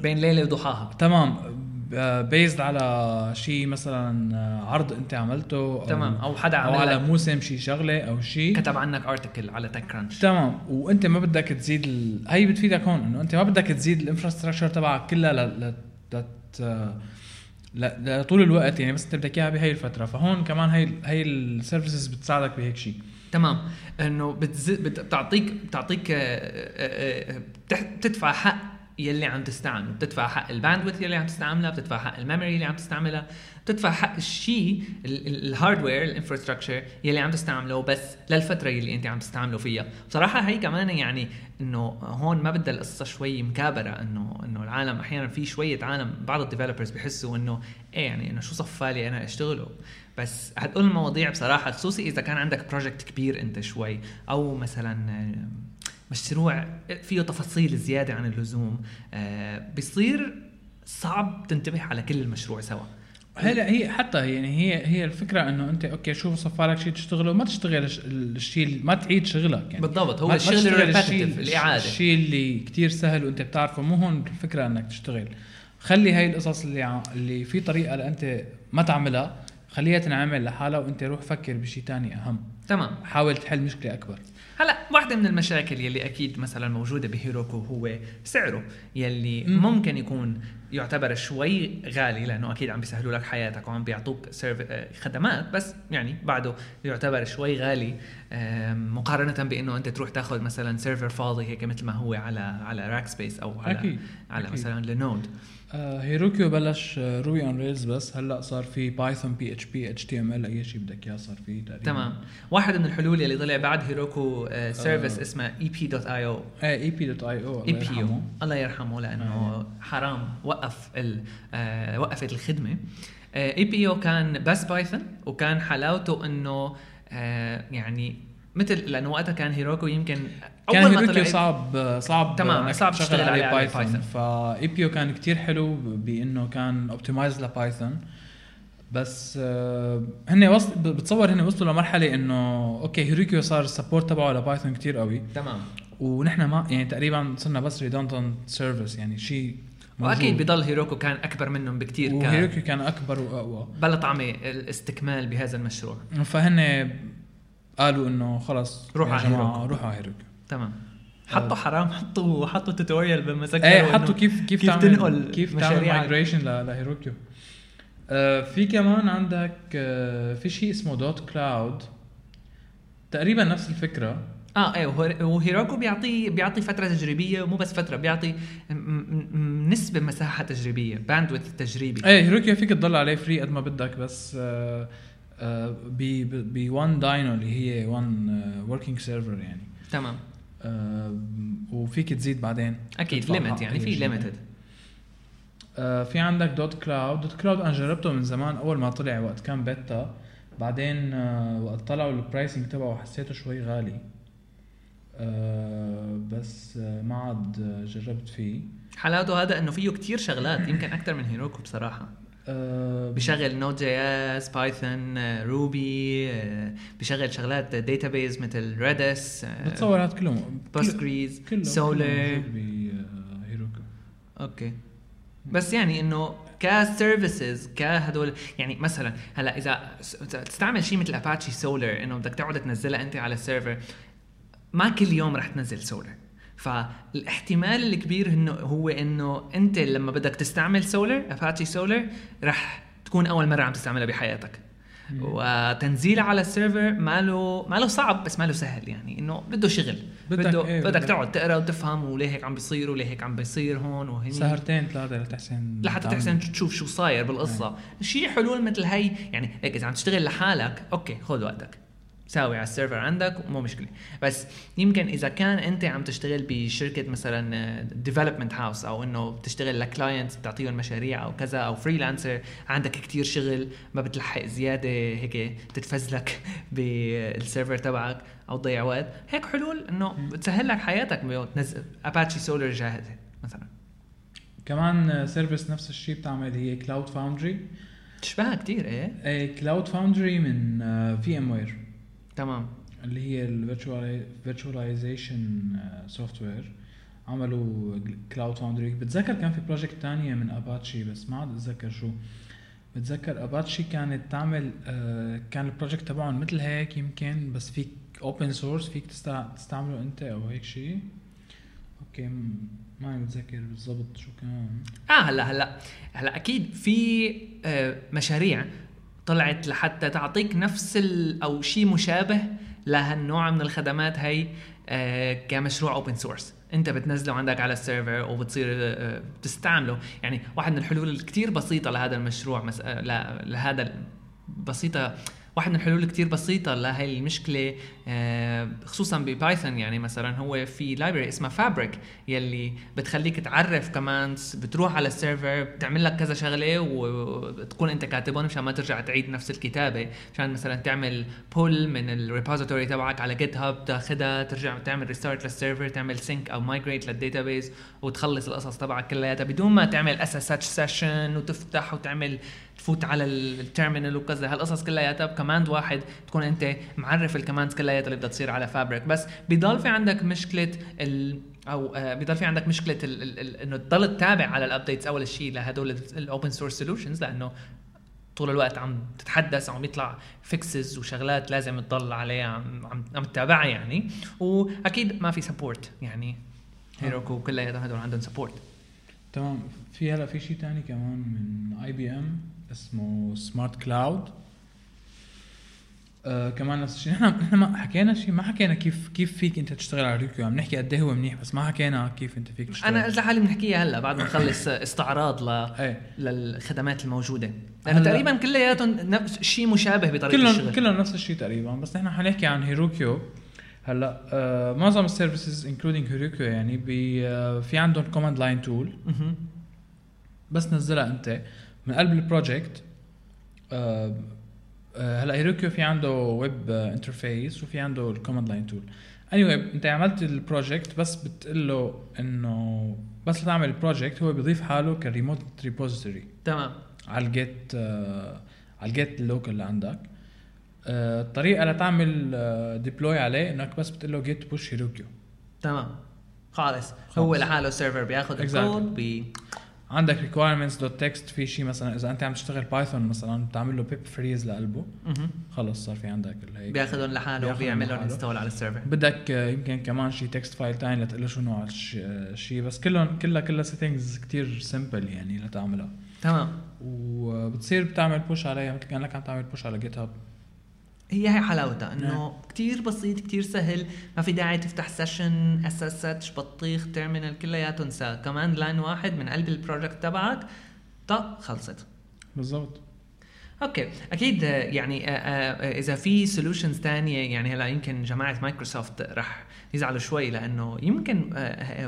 Speaker 1: بين ليلة وضحاها.
Speaker 2: تمام. بيزد على شيء مثلا عرض أنت عملته أو
Speaker 1: تمام. أو حدا
Speaker 2: أو
Speaker 1: عمل
Speaker 2: على
Speaker 1: لك
Speaker 2: موسم شيء شغلة أو شيء
Speaker 1: كتب عنك article على TechCrunch
Speaker 2: تمام. وأنت ما بدك تزيد ال... هي بتفيدك هون إنه أنت ما بدك تزيد ال infrastructure تبعك كلها ل... ل... لت... ل- لطول الوقت يعني بس انت بدك اياها بهي الفترة. فهون كمان هي هي ال services بتساعدك بهيك شيء
Speaker 1: تمام. انه بتز... بت- بتعطيك بتعطيك آه، آه، آه، بتدفع حق يلي عم تستعمله. بتدفع حق ال bandwidth يلي عم تستعملها بتدفع حق ال memory اللي عم تستعملها بتدفع حق الشيء ال hardware ال infrastructure يلي عم تستعمله بس للفترة يلي انت عم تستعمله فيها. بصراحة هي كمان يعني انه هون ما بدها القصة شوي مكابرة انه انه العالم أحيانا في شوية عالم بعض ال developers بحسوا انه إيه يعني إنه شو صفالي أنا أشتغله. بس هدول المواضيع بصراحة خصوصي إذا كان عندك project كبير أنت شوي أو مثلا مشروع فيه تفاصيل زيادة عن اللزوم. آه، بيصير صعب تنتبه على كل المشروع سوا.
Speaker 2: هلا هي حتى يعني هي هي الفكرة إنه أنت okay شو صفى لك شيء تشتغله ما تشتغل الش- الشيء ما تعيد شغلك يعني.
Speaker 1: بالضبط هو الشغل
Speaker 2: ال
Speaker 1: repetitive الإعادة.
Speaker 2: الشيء اللي كتير سهل وأنت بتعرفه مو هون الفكرة إنك تشتغل. خلي هاي القصص اللي. اللي في طريقة لانت ما تعملها خليها تنعمل لحالها وأنت روح فكر بشيء تاني أهم.
Speaker 1: تمام.
Speaker 2: حاول تحل مشكلة أكبر.
Speaker 1: هلا واحدة من المشاكل يلي أكيد مثلا موجودة ب Heroku هو سعره يلي
Speaker 2: مم.
Speaker 1: ممكن يكون يعتبر شوي غالي لأنه أكيد عم بيسهلوا لك حياتك وعم بيعطوك آه، خدمات بس يعني بعده يعتبر شوي غالي مقارنة بإنه أنت تروح تاخذ مثلا server فاضي هيك مثل ما هو على على Rackspace أو على
Speaker 2: أكيد،
Speaker 1: على
Speaker 2: أكيد.
Speaker 1: مثلا
Speaker 2: Linode Heroku بلش آه، Ruby on Rails بس. هلا صار في بايثون بي اتش بي اتش تي ام ال أي شيء بدك إياه صار فيه تقريبا.
Speaker 1: تمام. واحد من الحلول يلي طلع بعد Heroku service
Speaker 2: آه.
Speaker 1: اسمه اي بي دوت اي أو
Speaker 2: إيه اي بي دوت اي أو
Speaker 1: اي بي يو الله يرحمه لأنه حرام وقف ال آه وقفت الخدمة. ep.io كان بس Python وكان حلاوته إنه آه يعني مثل لأنه وقتها كان Heroku يمكن
Speaker 2: كان
Speaker 1: اول ما طلع
Speaker 2: صعب صعب
Speaker 1: تمام، صعب تشتغل عليه
Speaker 2: Python
Speaker 1: Python.
Speaker 2: ف ep كان كتير حلو بإنه كان optimized ل Python بس آه، هن وصل بتصور هن وصلوا لمرحلة إنه okay Heroku صار ال support تبعه ل Python كتير قوي.
Speaker 1: تمام.
Speaker 2: ونحن ما يعني تقريبا صرنا بس redundant service يعني شيء
Speaker 1: وأكيد بضل Heroku كان أكبر منهم بكثير كان
Speaker 2: و Heroku كان أكبر وأقوى.
Speaker 1: بلا طعمه الاستكمال بهذا المشروع.
Speaker 2: فهن قالوا إنه خلص
Speaker 1: روحوا على Heroku.
Speaker 2: روحوا على Heroku
Speaker 1: تمام. حطوا حرام حطوا حطوا tutorial بمسكر
Speaker 2: إيه حطوا كيف كيف,
Speaker 1: كيف
Speaker 2: تعمل
Speaker 1: تنقل
Speaker 2: كيف تعمل
Speaker 1: migration
Speaker 2: ل Heroku. آه في كمان عندك آه في شيء اسمه dotCloud. تقريبا نفس الفكرة.
Speaker 1: آه إيه و Heroku بيعطي بيعطي فترة تجريبية ومو بس فترة بيعطي نسبة مساحة تجريبية bandwidth تجريبي.
Speaker 2: إيه Heroku فيك تضل عليه free قد ما بدك بس آه آه ب ب 1 dyno اللي هي 1 working server يعني.
Speaker 1: تمام.
Speaker 2: آه وفيك تزيد بعدين.
Speaker 1: أكيد
Speaker 2: limit
Speaker 1: يعني في. limited
Speaker 2: آه في عندك dotCloud dotCloud أنا جربته من زمان أول ما طلع وقت كان بيتا بعدين آه وقت طلعوا ال pricing تبعه حسيته شوي غالي. بس ما عاد جربت فيه.
Speaker 1: حلاوته هذا إنه فيه كتير شغلات يمكن أكثر من Heroku
Speaker 2: بصراحة.
Speaker 1: بشغل Node.js Python Ruby بشغل شغلات database مثل Redis
Speaker 2: بتصور هاد كلهم.
Speaker 1: Postgres
Speaker 2: كله
Speaker 1: Solr
Speaker 2: ب
Speaker 1: Heroku okay. بس يعني إنه ك services كهدول يعني مثلا هلأ إذا تستعمل شيء مثل Apache Solr إنه بدك تقعد تنزلها أنت على ال server ما كل يوم رح تنزل Solr فالاحتمال الكبير إنه هو إنه أنت لما بدك تستعمل Solr Apache Solr رح تكون أول مرة عم تستعملها بحياتك. وتنزيلها على ال server ماله ماله صعب بس ماله سهل يعني إنه بده شغل.
Speaker 2: بدك
Speaker 1: بده
Speaker 2: إيه،
Speaker 1: بدك
Speaker 2: بدك-
Speaker 1: تقعد تقرأ وتفهم وليه هيك عم بيصير وليه هيك عم بيصير هون وهني.
Speaker 2: سهرتين ثلاثة لتحسن
Speaker 1: لحتى. تحسن تشوف شو صاير بالقصة. شيء حلول مثل هي يعني هيك إذا عم تشتغل لحالك okay خذ وقتك. ساوي على ال server عندك مو مشكلة. بس يمكن إذا كان أنت عم تشتغل بشركة مثلا development house أو إنه بتشتغل ل client بتعطيهم مشاريع أو كذا أو freelancer عندك كتير شغل ما بتلحق زيادة هيك تتفزلك بال server تبعك أو تضيع وقت. هيك حلول إنه بتسهل لك حياتك بتنزل Apache Solr جاهزة مثلا.
Speaker 2: كمان service نفس الشيء بتعمل هي Cloud Foundry
Speaker 1: تشبهها كتير إيه؟
Speaker 2: Cloud Foundry من VMware
Speaker 1: تمام.
Speaker 2: اللي هي ال virtualization software عملوا Cloud Foundry بتذكر كان في project تانية من اباتشي بس ما عاد أتذكر شو. بتذكر اباتشي كانت تعمل آه، كان ال project تبعهم مثل هيك يمكن بس فيك open source فيك تستع- تستعمله أنت أو هيك شيء كم ما متذكر بالضبط شو كان.
Speaker 1: آه هلأ هلأ هلأ أكيد في آه، مشاريع طلعت لحتى تعطيك نفس ال أو شيء مشابه لهالنوع من الخدمات هي آه، كمشروع open source أنت بتنزله عندك على ال server وبتصير آه، بتستعمله يعني واحد من الحلول الكتير بسيطة لهذا المشروع. آه، لهذا بسيطة واحد من الحلول كتير بسيطة لهي المشكلة آه، خصوصا ب Python يعني مثلا هو في library اسمها Fabric يلي بتخليك تعرف commands بتروح على ال server بتعمل لك كذا شغلة وتكون أنت كاتبهم مشان ما ترجع تعيد نفس الكتابة. مشان مثلا تعمل pull من ال repository تبعك على GitHub تاخذها ترجع تعمل restart لل server تعمل sync أو migrate لل database وتخلص القصص تبعك كلياتها بدون ما تعمل SSH session وتفتح وتعمل تفوت على ال terminal وكذا. هالقصص كلياتها ب command واحد تكون انت معرف ال commands كلياتها اللي بدها تصير على Fabric بس بضل في عندك مشكلة ال أو آه، بضل في عندك مشكلة ال- ال- ال- إنه تضل تتابع على ال updates أول شيء لهدول ال open source solutions لأنه طول الوقت عم تتحدث وعم يطلع fixes وشغلات لازم تضل عليها عم عم, عم تتابعها يعني. وأكيد ما في support يعني. Heroku كلياتهم هدول عندهم support
Speaker 2: تمام. في هلا في شيء تاني كمان من IBM اسمه SmartCloud آه كمان نفس الشيء. نحن نحن ما حكينا شيء ما حكينا كيف كيف فيك انت تشتغل على Heroku. عم نحكي قد إيه هو منيح بس ما حكينا كيف انت فيك تشتغل.
Speaker 1: أنا قلت لحالي بنحكيها هلا بعد ما نخلص استعراض ل
Speaker 2: إيه.
Speaker 1: للخدمات الموجودة.
Speaker 2: لأنه
Speaker 1: تقريبا كلياتهم نفس شيء مشابه بطريقة
Speaker 2: كلهم
Speaker 1: الشغل.
Speaker 2: كلهم نفس الشيء تقريبا. بس نحن حنحكي عن Heroku هلا آه معظم ال services including Heroku يعني بي آه في عندهم command line
Speaker 1: tool.
Speaker 2: بس نزلها أنت. من قلب ال project آه آه هلا Heroku في عنده web interface وفي عنده ال command line tool anyway, انت عملت ال project بس بتقول له إنه بس لتعمل ال project هو بيضيف حاله ك remote repository
Speaker 1: تمام.
Speaker 2: على ال Git آه على ال Git ال local اللي عندك. آه الطريقة لتعمل آه deploy عليه إنك بس بتقول له git push heroku
Speaker 1: تمام. خالص.
Speaker 2: خالص.
Speaker 1: هو لحاله ال server بياخذ
Speaker 2: Exactly.
Speaker 1: الكود بي
Speaker 2: عندك requirements dot text في شيء مثلا إذا أنت عم تشتغل Python مثلا بتعمل له pip freeze لقلبه. خلص صار في عندك هيك.
Speaker 1: بياخذهم لحاله
Speaker 2: بياخذهم
Speaker 1: وبيعمل لهم
Speaker 2: لحاله.
Speaker 1: install على ال
Speaker 2: server بدك يمكن كمان شيء text file تاني لتقول له شو نوع الش- الشيء بس كلهم كلها كلها settings كتير simple يعني لتعملها.
Speaker 1: تمام.
Speaker 2: وبتصير بتعمل push عليها مثل كأنك عم تعمل push على GitHub
Speaker 1: هي هي حلاوتها إنه كتير بسيط كتير سهل ما في داعي تفتح session SSH بطيخ terminal كلياته انسى command line واحد من قلب ال project تبعك طق خلصت.
Speaker 2: بالضبط.
Speaker 1: okay. أكيد آه، يعني آه، آه، إذا في solutions تانية يعني هلأ يمكن جماعة مايكروسوفت رح يزعلوا شوي لأنه يمكن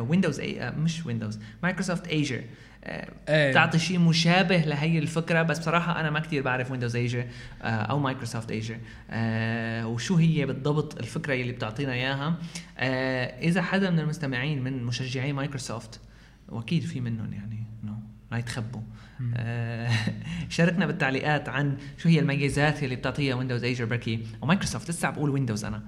Speaker 1: Windows مش Windows Microsoft Azure
Speaker 2: إيه.
Speaker 1: تعطي شيء مشابه لهي الفكرة بس بصراحة أنا ما كتير بعرف Windows Azure أو Microsoft Azure وشو هي بالضبط الفكرة اللي بتعطينا إياها؟ آه، إذا حدا من المستمعين من مشجعي مايكروسوفت وأكيد في منهم يعني إنه لا يتخبوا. آه، شاركنا بالتعليقات عن شو هي الميزات اللي بتعطيها Windows Azure بركي. ومايكروسوفت لسه عم بقول Windows أنا.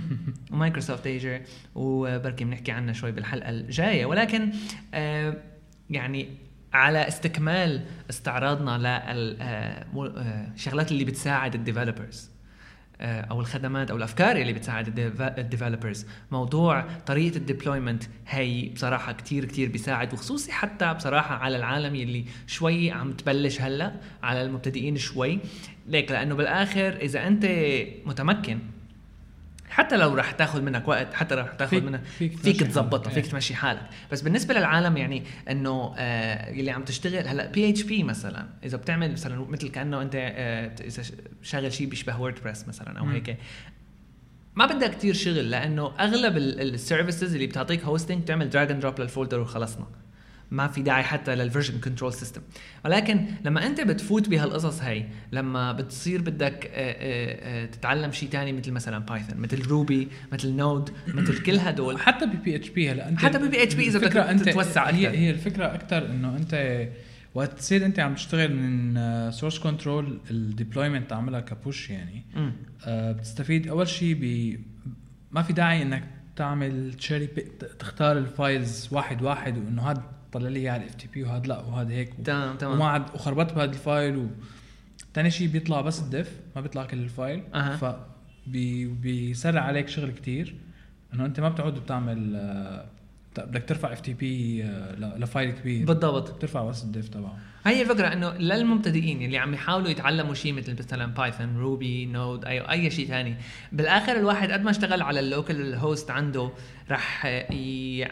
Speaker 1: و Microsoft Azure وبركي بنحكي عنها شوي بالحلقة الجاية. ولكن آه، يعني على استكمال استعراضنا للشغلات اللي بتساعد ال developers أو الخدمات أو الأفكار اللي بتساعد ال developers موضوع طريقة ال deployment هي بصراحة كتير كتير بيساعد وخصوصي حتى بصراحة على العالم يلي شوي عم تبلش هلأ على المبتدئين شوي. ليك لأنه بالآخر إذا أنت متمكن حتى لو رح تاخذ منك وقت حتى لو رح تاخذ منك
Speaker 2: فيك
Speaker 1: فيك تظبطها
Speaker 2: حالك.
Speaker 1: فيك
Speaker 2: إيه.
Speaker 1: تمشي حالك بس بالنسبة للعالم يعني إنه آه اللي عم تشتغل هلا PHP مثلا إذا بتعمل مثلا مثل كأنه أنت آه إذا شغل شيء بيشبه WordPress مثلا
Speaker 2: أو.
Speaker 1: هيك ما بدها كتير شغل لأنه أغلب ال services اللي بتعطيك hosting بتعمل drag and drop لل folder وخلصنا ما في داعي حتى لل version control system ولكن لما أنت بتفوت بهالقصص هاي لما بتصير بدك آه، آه، آه، تتعلم شيء تاني مثل مثلا Python مثل Ruby مثل Node مثل كل هدول
Speaker 2: حتى ب PHP هلا أنت
Speaker 1: حتى ب PHP إذا بدك
Speaker 2: الفكرة أنت
Speaker 1: تتوسع
Speaker 2: هي
Speaker 1: أكتر.
Speaker 2: هي الفكرة أكثر إنه أنت وقت تصير أنت عم تشتغل من source control ال deployment تعملها ك push
Speaker 1: يعني.
Speaker 2: آه، بتستفيد أول شيء ب ما في داعي إنك تعمل cherry تختار ال files واحد واحد وإنه هذا طلع لي اياه على ال FTP وهذا لا وهذا هيك و...
Speaker 1: تمام
Speaker 2: وما
Speaker 1: تمام
Speaker 2: عاد وخربطت بهذا ال file و... تاني شيء بيطلع بس ال diff ما بيطلع كل ال file.
Speaker 1: أها.
Speaker 2: ف بي... بيسرع عليك شغل كتير. إنه أنت ما بتعود بتعمل بدك ترفع FTP ل file كبير.
Speaker 1: بالضبط.
Speaker 2: بترفع بس ال diff تبعه.
Speaker 1: هي الفكرة إنه للمبتدئين اللي عم يحاولوا يتعلموا شيء مثل مثلا Python Ruby Node اي أي شيء ثاني بالآخر الواحد قد ما اشتغل على ال local host عنده رح ي...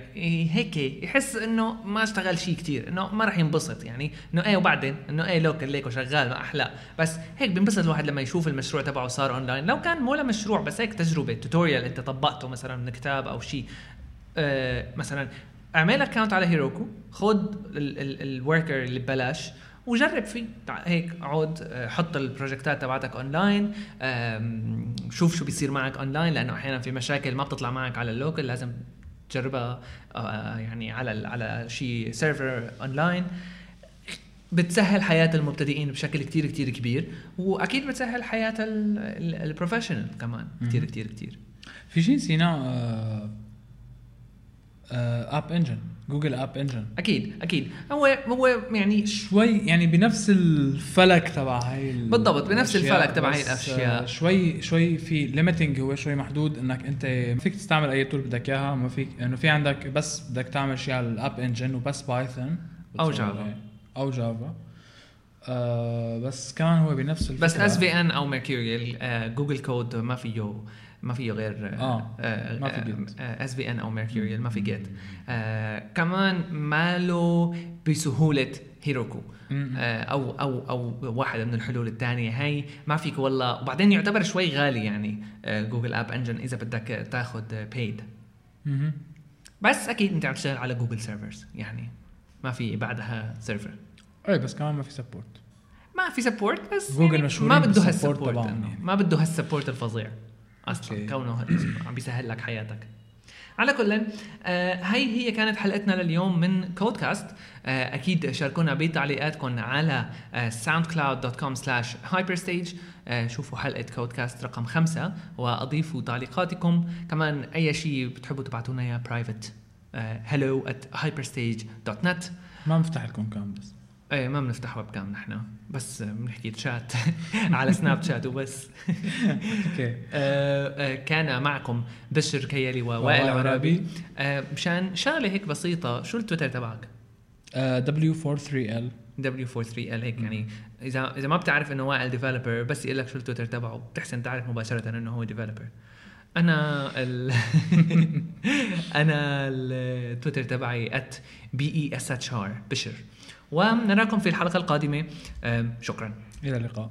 Speaker 1: هيك يحس إنه ما اشتغل شيء كتير إنه ما رح ينبسط يعني إنه إيه وبعدين إنه إيه local ليك وشغال ما أحلى. بس هيك بينبسط الواحد لما يشوف المشروع تبعه صار اونلاين لو كان مو لمشروع بس هيك تجربة tutorial أنت طبقته مثلا من كتاب أو شيء مثلا اعمل account على Heroku خد ال worker اللي ببلاش وجرب فيه. هيك عود آه، حط ال projectات تبعتك اونلاين شوف شو بيصير معك اونلاين لأنه أحيانا في مشاكل ما بتطلع معك على ال local لازم تجربها آه، يعني على على شيء server online بتسهل حياة المبتدئين بشكل كتير كتير كبير وأكيد بتسهل حياة ال professional كمان كتير كتير كتير.
Speaker 2: في شيء نسيناه آه App Engine Google App Engine
Speaker 1: أكيد أكيد. هو هو يعني
Speaker 2: شوي يعني بنفس الفلك تبع هاي
Speaker 1: بالضبط بنفس الفلك تبع هاي الأشياء.
Speaker 2: شوي شوي في limiting هو شوي محدود إنك أنت ما فيك تستعمل أي tool بدك إياها ما فيك إنه في عندك بس بدك تعمل شيء على ال App Engine وبس Python
Speaker 1: أو Java
Speaker 2: أو Java آه بس كمان هو بنفس
Speaker 1: الفكرة. بس S VN أو Mercurial آه Google Code ما فيه ما فيه غير
Speaker 2: آه, آه ما في
Speaker 1: Git SVN أو Mercurial ما في Git آه كمان ماله بسهولة Heroku آه أو أو أو واحدة من الحلول الثانية هي ما فيك والله. وبعدين يعتبر شوي غالي يعني آه Google App Engine إذا بدك تاخذ paid بس أكيد أنت عم تشتغل على Google servers يعني ما في بعدها server
Speaker 2: اي بس كمان ما في سبورت
Speaker 1: ما في سبورت بس
Speaker 2: جوجل يعني
Speaker 1: ما بده هالسبورت ما بده هالسبورت الفظيع. أصلا كونه عم بيسهل لك حياتك. على كل آه هي هي كانت حلقتنا لليوم من كودكاست آه أكيد شاركونا بتعليقاتكم على آه soundcloud.com slash hyperstage. آه شوفوا حلقة كودكاست رقم خمسة وأضيفوا تعليقاتكم. كمان أي شيء بتحبوا تبعتونا إياه private hello at hyperstage.net
Speaker 2: ما بنفتح لكم cam بس.
Speaker 1: إيه ما بنفتح webcam نحن بس بنحكي تشات على Snapchat وبس.
Speaker 2: okay. آه،
Speaker 1: آه، كان معكم بشر كيالي ووائل عرابي. آه، مشان شغلة هيك بسيطة شو التويتر تبعك؟
Speaker 2: W43L
Speaker 1: W43L هيك يعني. إذا إذا ما بتعرف إنه وائل developer بس يقول لك شو التويتر تبعه بتحسن تعرف مباشرة إنه هو developer أنا ال أنا التويتر تبعي B I S H R بشر. ونراكم في الحلقة القادمة. شكرا.
Speaker 2: إلى اللقاء.